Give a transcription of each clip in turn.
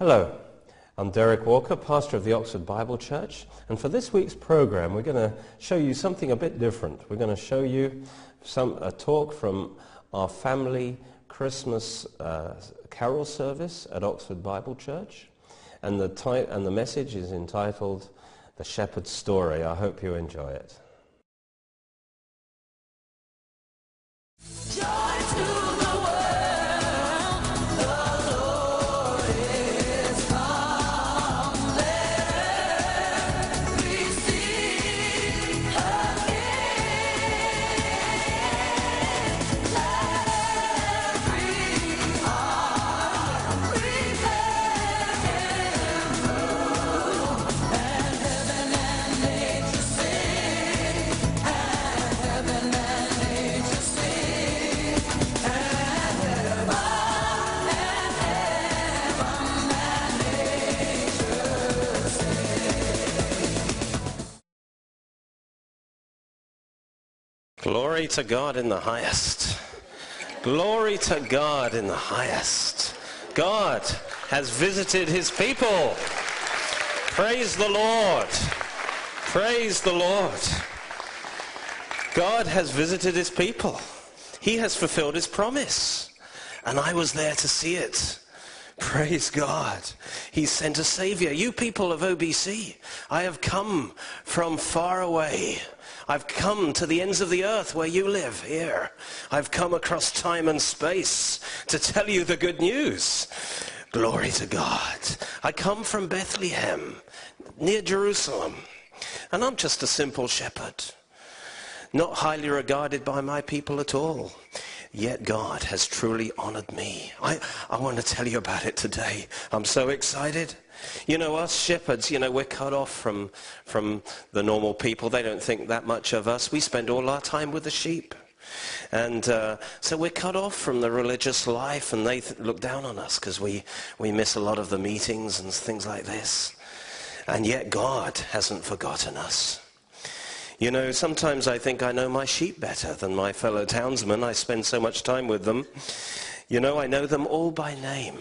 Hello, I'm Derek Walker, pastor of the Oxford Bible Church, and for this week's program we're going to show you something a bit different. We're going to show you some, a talk from our family Christmas uh, carol service at Oxford Bible Church, and the, ti- and the message is entitled The Shepherd's Story. I hope you enjoy it. Glory to God in the highest. Glory to God in the highest. God has visited his people. Praise the Lord. Praise the Lord. God has visited his people. He has fulfilled his promise. And I was there to see it. Praise God. He sent a savior. You people of OBC, I have come from far away. I've come to the ends of the earth where you live here. I've come across time and space to tell you the good news. Glory to God. I come from Bethlehem, near Jerusalem. And I'm just a simple shepherd not highly regarded by my people at all. Yet God has truly honored me. I, I want to tell you about it today. I'm so excited. You know, us shepherds, you know, we're cut off from, from the normal people. They don't think that much of us. We spend all our time with the sheep. And uh, so we're cut off from the religious life, and they th- look down on us because we, we miss a lot of the meetings and things like this. And yet God hasn't forgotten us. You know, sometimes I think I know my sheep better than my fellow townsmen. I spend so much time with them. You know, I know them all by name.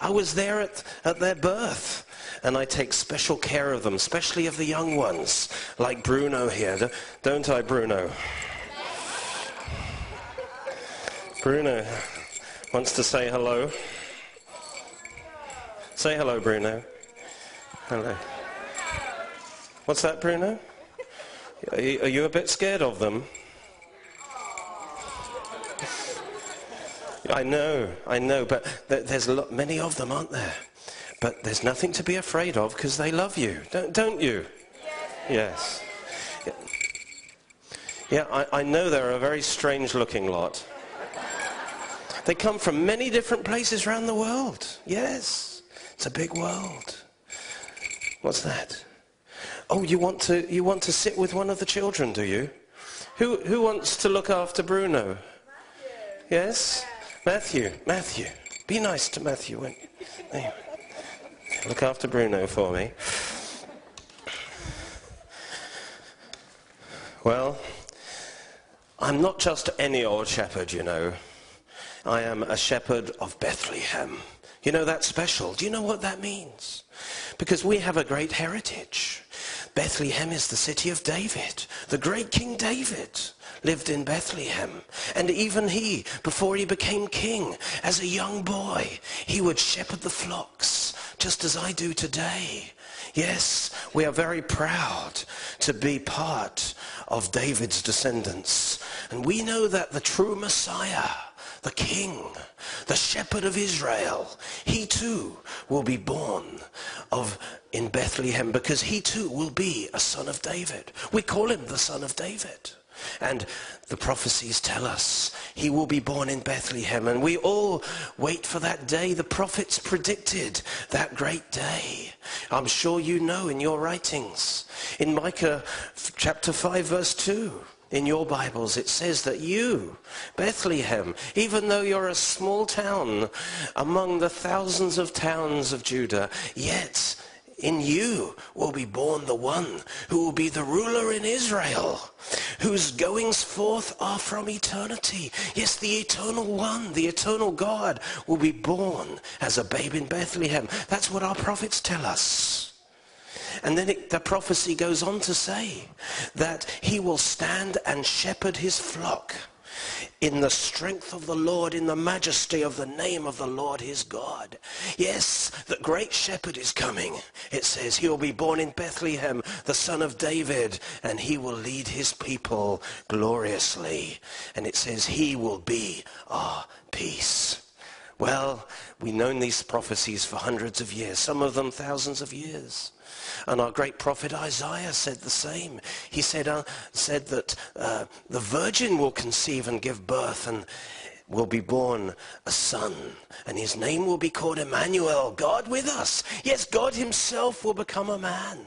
I was there at, at their birth, and I take special care of them, especially of the young ones, like Bruno here. Don't I, Bruno? Bruno wants to say hello. Say hello, Bruno. Hello. What's that, Bruno? Are you, a bit scared of them? I know, I know, but th- there's lot, many of them, aren't there? But there's nothing to be afraid of because they love you, don't, don't you? Yes. Yeah, I, I know they're a very strange-looking lot. They come from many different places around the world. Yes, it's a big world. What's that? Oh, you want to you want to sit with one of the children, do you? Who who wants to look after Bruno? Matthew. Yes, Matthew. Matthew, be nice to Matthew. won't you? Look after Bruno for me. Well, I'm not just any old shepherd, you know. I am a shepherd of Bethlehem. You know that's special. Do you know what that means? Because we have a great heritage. Bethlehem is the city of David. The great King David lived in Bethlehem. And even he, before he became king, as a young boy, he would shepherd the flocks, just as I do today. Yes, we are very proud to be part of David's descendants. And we know that the true Messiah, the king, the shepherd of Israel, he too will be born of in Bethlehem because he too will be a son of David. We call him the son of David. And the prophecies tell us he will be born in Bethlehem. And we all wait for that day. The prophets predicted that great day. I'm sure you know in your writings. In Micah chapter 5 verse 2, in your Bibles, it says that you, Bethlehem, even though you're a small town among the thousands of towns of Judah, yet in you will be born the one who will be the ruler in Israel, whose goings forth are from eternity. Yes, the eternal one, the eternal God will be born as a babe in Bethlehem. That's what our prophets tell us. And then it, the prophecy goes on to say that he will stand and shepherd his flock in the strength of the Lord, in the majesty of the name of the Lord his God. Yes, the great shepherd is coming. It says he will be born in Bethlehem, the son of David, and he will lead his people gloriously. And it says he will be our peace. Well, we've known these prophecies for hundreds of years, some of them thousands of years. And our great prophet Isaiah said the same. He said, uh, said that uh, the virgin will conceive and give birth and will be born a son. And his name will be called Emmanuel, God with us. Yes, God himself will become a man.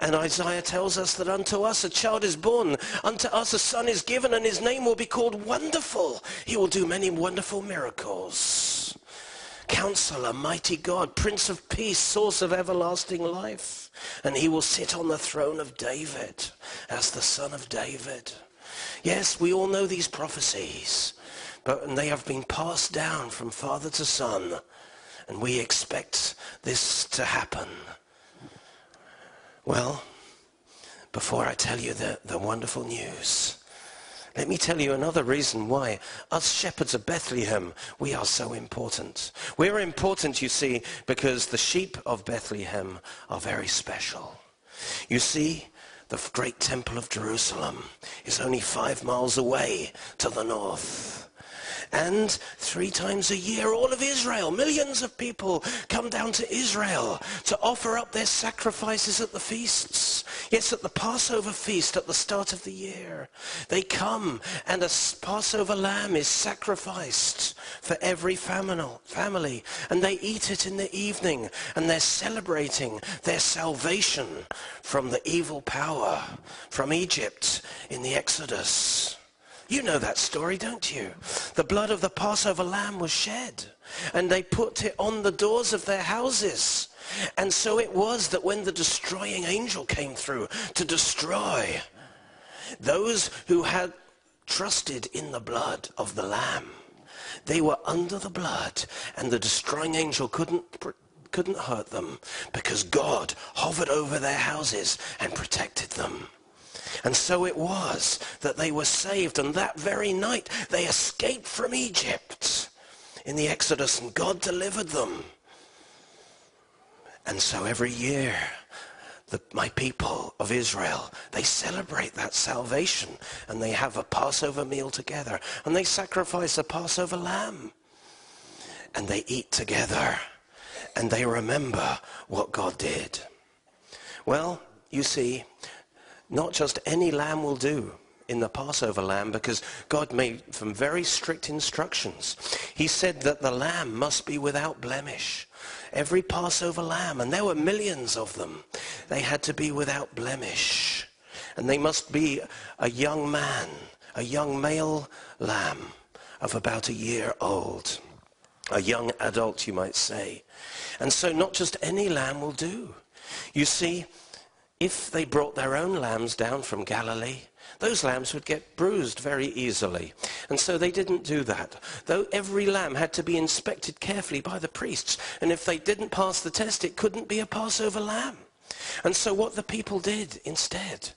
And Isaiah tells us that unto us a child is born, unto us a son is given, and his name will be called Wonderful. He will do many wonderful miracles. Counselor, mighty God, Prince of Peace, source of everlasting life. And he will sit on the throne of David as the son of David. Yes, we all know these prophecies, but they have been passed down from father to son, and we expect this to happen. Well, before I tell you the, the wonderful news, let me tell you another reason why us shepherds of Bethlehem, we are so important. We're important, you see, because the sheep of Bethlehem are very special. You see, the great temple of Jerusalem is only five miles away to the north. And three times a year, all of Israel, millions of people come down to Israel to offer up their sacrifices at the feasts. Yes, at the Passover feast at the start of the year. They come and a Passover lamb is sacrificed for every family. And they eat it in the evening and they're celebrating their salvation from the evil power from Egypt in the Exodus. You know that story, don't you? The blood of the Passover lamb was shed, and they put it on the doors of their houses. And so it was that when the destroying angel came through to destroy those who had trusted in the blood of the lamb, they were under the blood, and the destroying angel couldn't couldn't hurt them because God hovered over their houses and protected them. And so it was that they were saved. And that very night they escaped from Egypt in the Exodus and God delivered them. And so every year, the, my people of Israel, they celebrate that salvation and they have a Passover meal together and they sacrifice a Passover lamb and they eat together and they remember what God did. Well, you see, not just any lamb will do in the Passover lamb because God made some very strict instructions. He said that the lamb must be without blemish. Every Passover lamb, and there were millions of them, they had to be without blemish. And they must be a young man, a young male lamb of about a year old. A young adult, you might say. And so not just any lamb will do. You see, if they brought their own lambs down from Galilee, those lambs would get bruised very easily. And so they didn't do that. Though every lamb had to be inspected carefully by the priests. And if they didn't pass the test, it couldn't be a Passover lamb. And so what the people did instead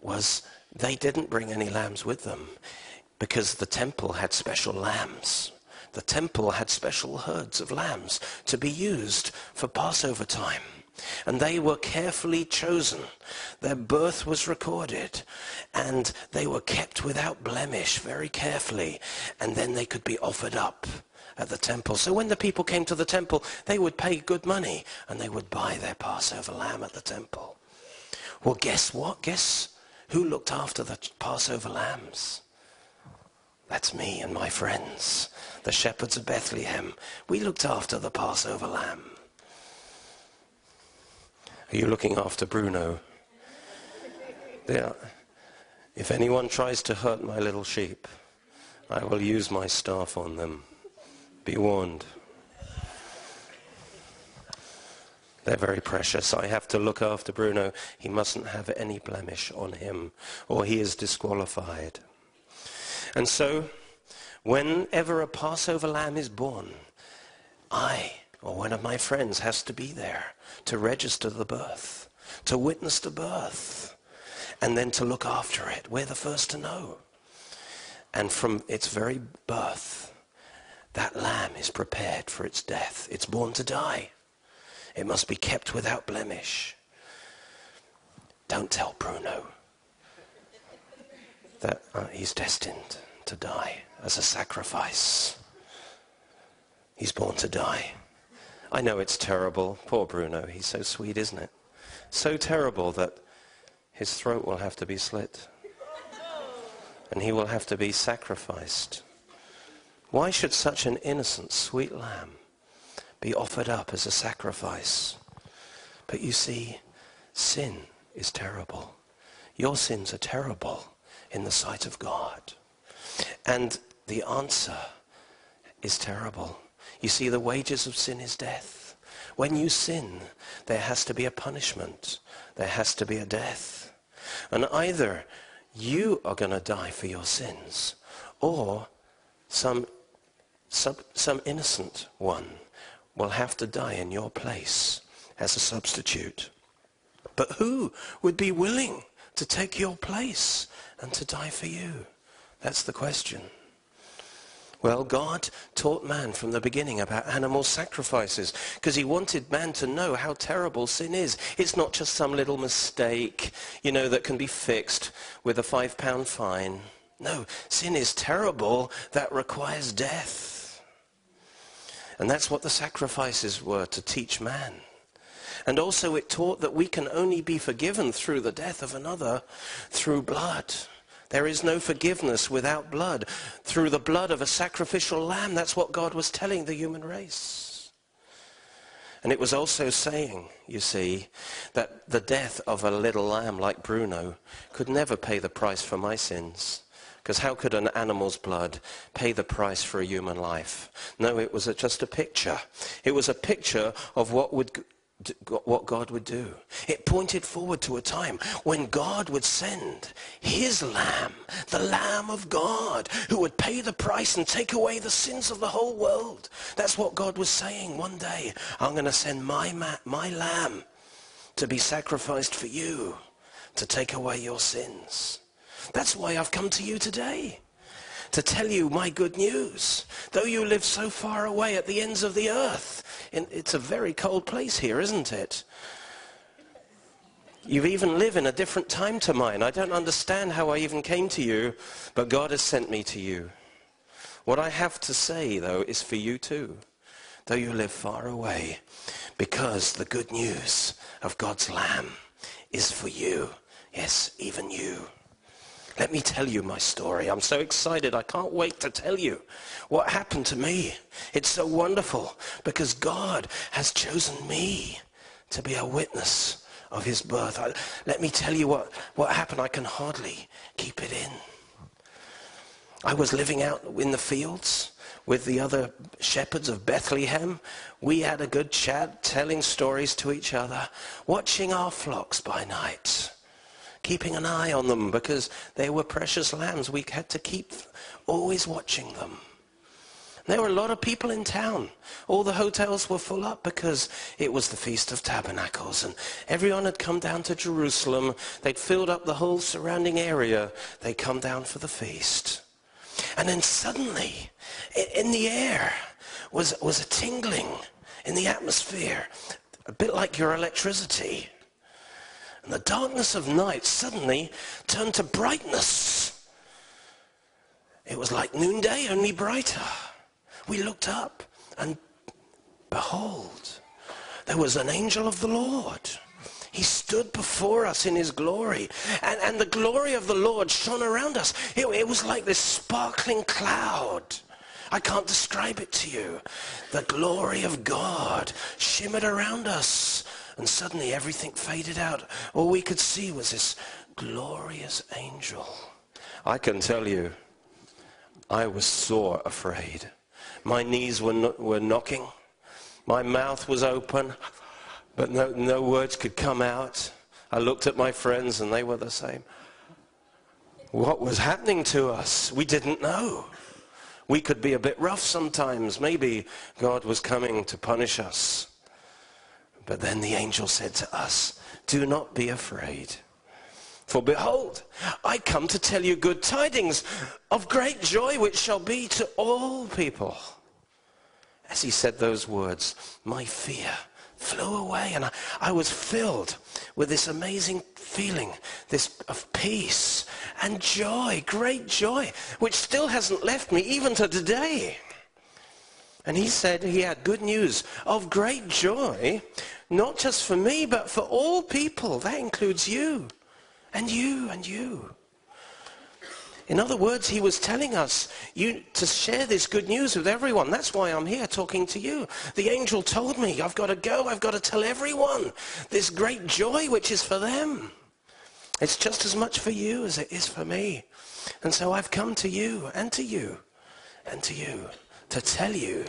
was they didn't bring any lambs with them because the temple had special lambs. The temple had special herds of lambs to be used for Passover time. And they were carefully chosen. Their birth was recorded. And they were kept without blemish very carefully. And then they could be offered up at the temple. So when the people came to the temple, they would pay good money and they would buy their Passover lamb at the temple. Well, guess what? Guess who looked after the Passover lambs? That's me and my friends, the shepherds of Bethlehem. We looked after the Passover lamb. Are you looking after Bruno? Yeah. If anyone tries to hurt my little sheep, I will use my staff on them. Be warned. They're very precious. I have to look after Bruno. He mustn't have any blemish on him, or he is disqualified. And so, whenever a Passover lamb is born, I or one of my friends has to be there to register the birth, to witness the birth, and then to look after it. We're the first to know. And from its very birth, that lamb is prepared for its death. It's born to die. It must be kept without blemish. Don't tell Bruno that uh, he's destined to die as a sacrifice. He's born to die. I know it's terrible. Poor Bruno. He's so sweet, isn't it? So terrible that his throat will have to be slit. And he will have to be sacrificed. Why should such an innocent, sweet lamb be offered up as a sacrifice? But you see, sin is terrible. Your sins are terrible in the sight of God. And the answer is terrible. You see, the wages of sin is death. When you sin, there has to be a punishment. There has to be a death. And either you are going to die for your sins, or some, some, some innocent one will have to die in your place as a substitute. But who would be willing to take your place and to die for you? That's the question. Well, God taught man from the beginning about animal sacrifices because he wanted man to know how terrible sin is. It's not just some little mistake, you know, that can be fixed with a five pound fine. No, sin is terrible. That requires death. And that's what the sacrifices were to teach man. And also it taught that we can only be forgiven through the death of another through blood. There is no forgiveness without blood. Through the blood of a sacrificial lamb, that's what God was telling the human race. And it was also saying, you see, that the death of a little lamb like Bruno could never pay the price for my sins. Because how could an animal's blood pay the price for a human life? No, it was a, just a picture. It was a picture of what would what God would do. It pointed forward to a time when God would send his lamb, the lamb of God, who would pay the price and take away the sins of the whole world. That's what God was saying one day. I'm going to send my, ma- my lamb to be sacrificed for you, to take away your sins. That's why I've come to you today to tell you my good news. Though you live so far away at the ends of the earth, it's a very cold place here, isn't it? You even live in a different time to mine. I don't understand how I even came to you, but God has sent me to you. What I have to say, though, is for you too, though you live far away, because the good news of God's Lamb is for you. Yes, even you. Let me tell you my story. I'm so excited. I can't wait to tell you what happened to me. It's so wonderful because God has chosen me to be a witness of his birth. I, let me tell you what, what happened. I can hardly keep it in. I was living out in the fields with the other shepherds of Bethlehem. We had a good chat, telling stories to each other, watching our flocks by night keeping an eye on them because they were precious lambs. We had to keep always watching them. There were a lot of people in town. All the hotels were full up because it was the Feast of Tabernacles and everyone had come down to Jerusalem. They'd filled up the whole surrounding area. They'd come down for the feast. And then suddenly, in the air, was, was a tingling in the atmosphere, a bit like your electricity. And the darkness of night suddenly turned to brightness. It was like noonday, only brighter. We looked up and behold, there was an angel of the Lord. He stood before us in his glory. And, and the glory of the Lord shone around us. It, it was like this sparkling cloud. I can't describe it to you. The glory of God shimmered around us. And suddenly everything faded out. All we could see was this glorious angel. I can tell you, I was sore afraid. My knees were, no- were knocking. My mouth was open. But no, no words could come out. I looked at my friends and they were the same. What was happening to us? We didn't know. We could be a bit rough sometimes. Maybe God was coming to punish us. But then the angel said to us, do not be afraid. For behold, I come to tell you good tidings of great joy which shall be to all people. As he said those words, my fear flew away and I, I was filled with this amazing feeling, this of peace and joy, great joy, which still hasn't left me even to today. And he said he had good news of great joy, not just for me, but for all people. That includes you, and you, and you. In other words, he was telling us you, to share this good news with everyone. That's why I'm here talking to you. The angel told me, I've got to go, I've got to tell everyone this great joy which is for them. It's just as much for you as it is for me. And so I've come to you and to you and to you to tell you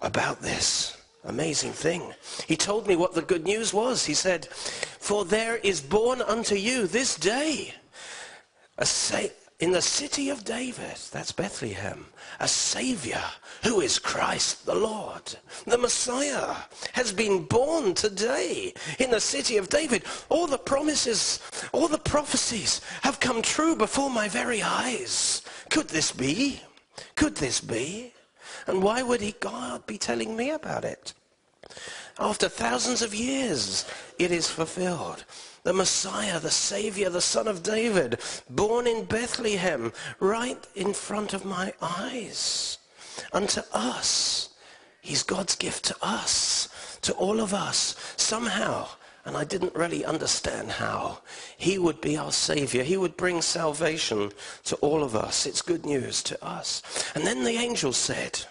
about this amazing thing. He told me what the good news was. He said, For there is born unto you this day a sa- in the city of David, that's Bethlehem, a Savior who is Christ the Lord. The Messiah has been born today in the city of David. All the promises, all the prophecies have come true before my very eyes. Could this be? Could this be? And why would he, God be telling me about it? After thousands of years, it is fulfilled. The Messiah, the Savior, the Son of David, born in Bethlehem, right in front of my eyes. Unto us. He's God's gift to us, to all of us. Somehow, and I didn't really understand how, he would be our Savior. He would bring salvation to all of us. It's good news to us. And then the angel said,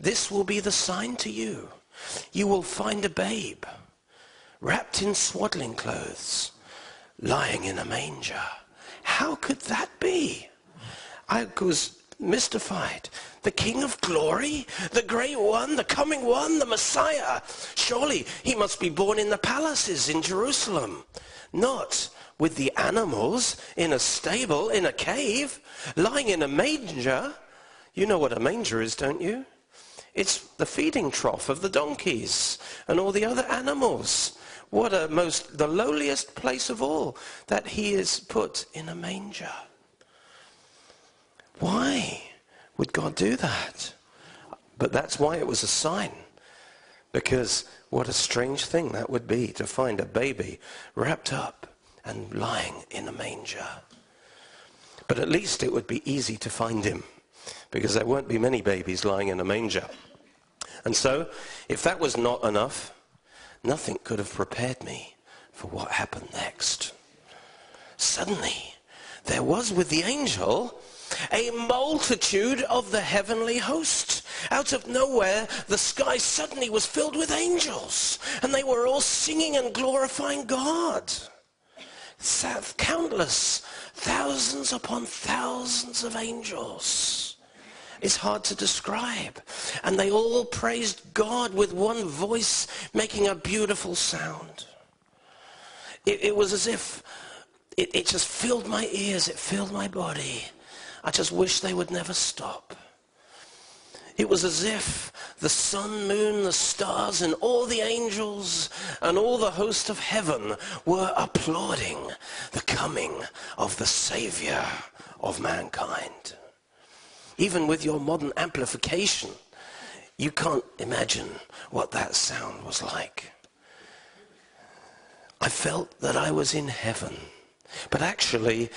this will be the sign to you. You will find a babe wrapped in swaddling clothes, lying in a manger. How could that be? I was mystified. The King of Glory, the Great One, the Coming One, the Messiah. Surely he must be born in the palaces in Jerusalem, not with the animals in a stable, in a cave, lying in a manger. You know what a manger is, don't you? It's the feeding trough of the donkeys and all the other animals. What a most, the lowliest place of all, that he is put in a manger. Why would God do that? But that's why it was a sign. Because what a strange thing that would be to find a baby wrapped up and lying in a manger. But at least it would be easy to find him because there won't be many babies lying in a manger. And so, if that was not enough, nothing could have prepared me for what happened next. Suddenly, there was with the angel a multitude of the heavenly host. Out of nowhere, the sky suddenly was filled with angels, and they were all singing and glorifying God. Countless, thousands upon thousands of angels. It's hard to describe. And they all praised God with one voice, making a beautiful sound. It, it was as if it, it just filled my ears, it filled my body. I just wish they would never stop. It was as if the sun, moon, the stars, and all the angels and all the host of heaven were applauding the coming of the Savior of mankind. Even with your modern amplification, you can't imagine what that sound was like. I felt that I was in heaven, but actually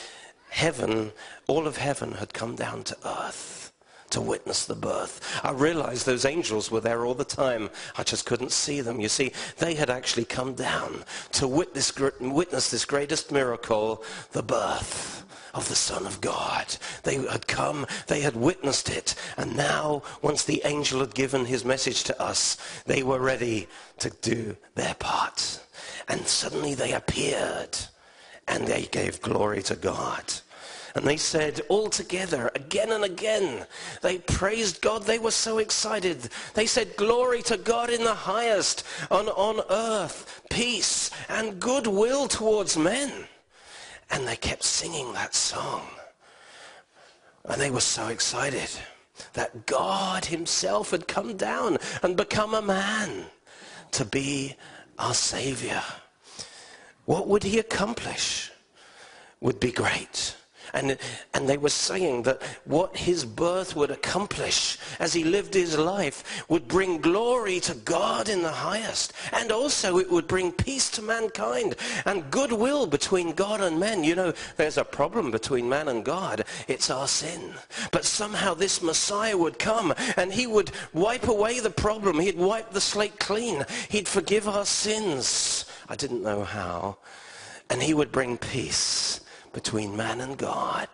heaven, all of heaven had come down to earth to witness the birth. I realized those angels were there all the time. I just couldn't see them. You see, they had actually come down to witness, witness this greatest miracle, the birth of the Son of God. They had come, they had witnessed it, and now, once the angel had given his message to us, they were ready to do their part. And suddenly they appeared, and they gave glory to God. And they said all together, again and again, they praised God. They were so excited. They said, glory to God in the highest, on, on earth, peace and goodwill towards men. And they kept singing that song. And they were so excited that God himself had come down and become a man to be our Savior. What would he accomplish would be great. And, and they were saying that what his birth would accomplish as he lived his life would bring glory to God in the highest. And also it would bring peace to mankind and goodwill between God and men. You know, there's a problem between man and God. It's our sin. But somehow this Messiah would come and he would wipe away the problem. He'd wipe the slate clean. He'd forgive our sins. I didn't know how. And he would bring peace between man and God.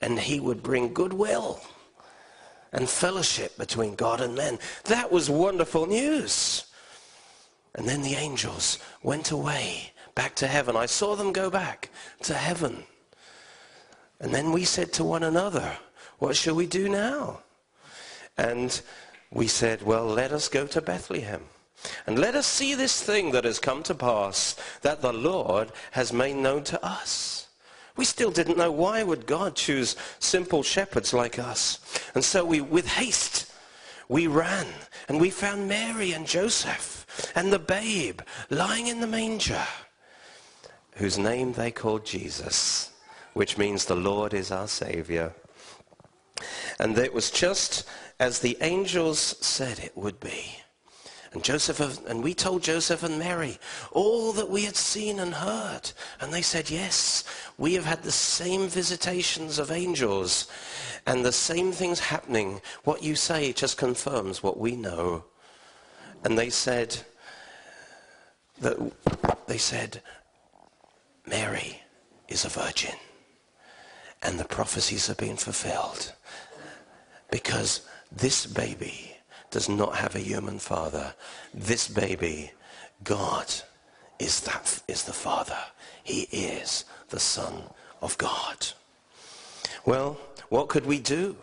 And he would bring goodwill and fellowship between God and men. That was wonderful news. And then the angels went away back to heaven. I saw them go back to heaven. And then we said to one another, what shall we do now? And we said, well, let us go to Bethlehem. And let us see this thing that has come to pass that the Lord has made known to us. We still didn't know why would God choose simple shepherds like us. And so we, with haste, we ran and we found Mary and Joseph and the babe lying in the manger, whose name they called Jesus, which means the Lord is our Savior. And it was just as the angels said it would be. And Joseph and we told Joseph and Mary all that we had seen and heard. And they said, yes, we have had the same visitations of angels and the same things happening. What you say just confirms what we know. And they said that they said Mary is a virgin and the prophecies have been fulfilled because this baby does not have a human father. This baby, God, is, that, is the father. He is the son of God. Well, what could we do?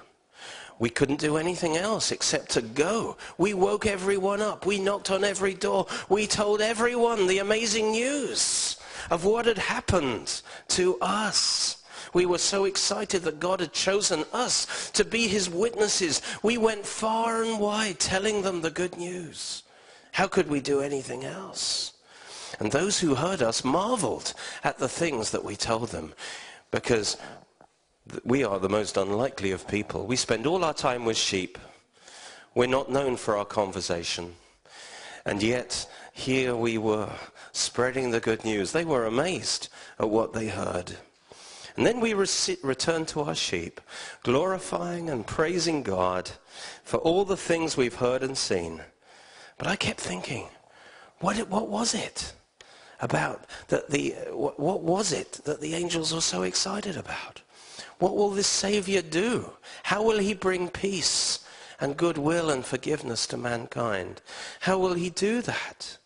We couldn't do anything else except to go. We woke everyone up. We knocked on every door. We told everyone the amazing news of what had happened to us. We were so excited that God had chosen us to be his witnesses. We went far and wide telling them the good news. How could we do anything else? And those who heard us marveled at the things that we told them because we are the most unlikely of people. We spend all our time with sheep. We're not known for our conversation. And yet, here we were, spreading the good news. They were amazed at what they heard. And then we return to our sheep, glorifying and praising God for all the things we've heard and seen. But I kept thinking, what, what was it about that the, what, was it that the angels were so excited about? What will this Savior do? How will he bring peace and goodwill and forgiveness to mankind? How will he do that?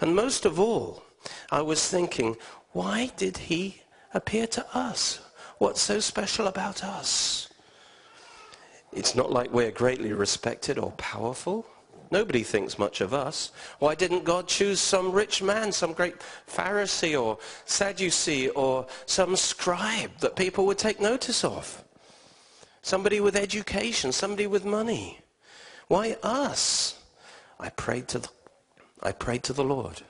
And most of all, I was thinking, why did he appear to us? What's so special about us? It's not like we're greatly respected or powerful. Nobody thinks much of us. Why didn't God choose some rich man, some great Pharisee or Sadducee or some scribe that people would take notice of? Somebody with education, somebody with money. Why us? I prayed to the, I prayed to the Lord.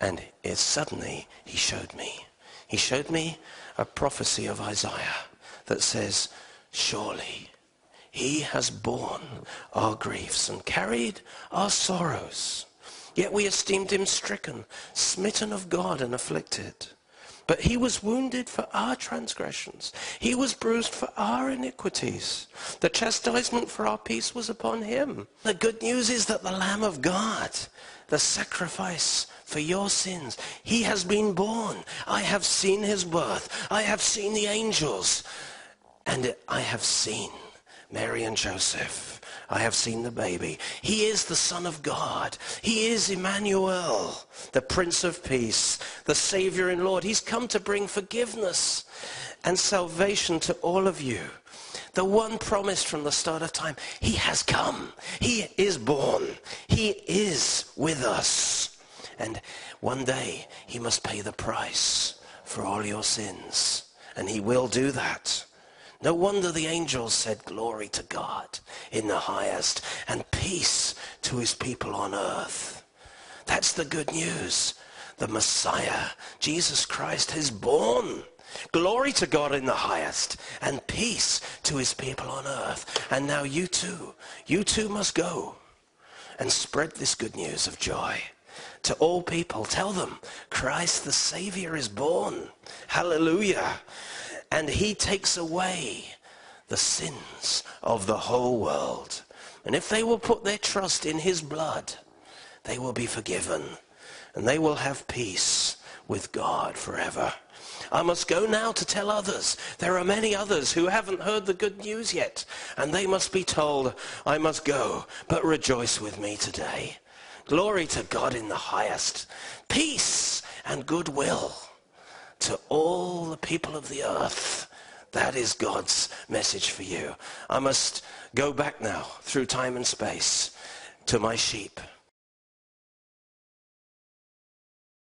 And it, suddenly he showed me. He showed me a prophecy of Isaiah that says, surely he has borne our griefs and carried our sorrows. Yet we esteemed him stricken, smitten of God and afflicted. But he was wounded for our transgressions. He was bruised for our iniquities. The chastisement for our peace was upon him. The good news is that the Lamb of God, the sacrifice for your sins. He has been born. I have seen his birth. I have seen the angels. And I have seen Mary and Joseph. I have seen the baby. He is the Son of God. He is Emmanuel, the Prince of Peace, the Savior and Lord. He's come to bring forgiveness and salvation to all of you. The one promised from the start of time. He has come. He is born. He is with us. And one day he must pay the price for all your sins. And he will do that. No wonder the angels said, Glory to God in the highest and peace to his people on earth. That's the good news. The Messiah, Jesus Christ, is born. Glory to God in the highest and peace to his people on earth. And now you too, you too must go and spread this good news of joy to all people. Tell them Christ the Savior is born. Hallelujah. And he takes away the sins of the whole world. And if they will put their trust in his blood, they will be forgiven and they will have peace with God forever. I must go now to tell others. There are many others who haven't heard the good news yet, and they must be told, I must go, but rejoice with me today. Glory to God in the highest. Peace and goodwill to all the people of the earth. That is God's message for you. I must go back now through time and space to my sheep.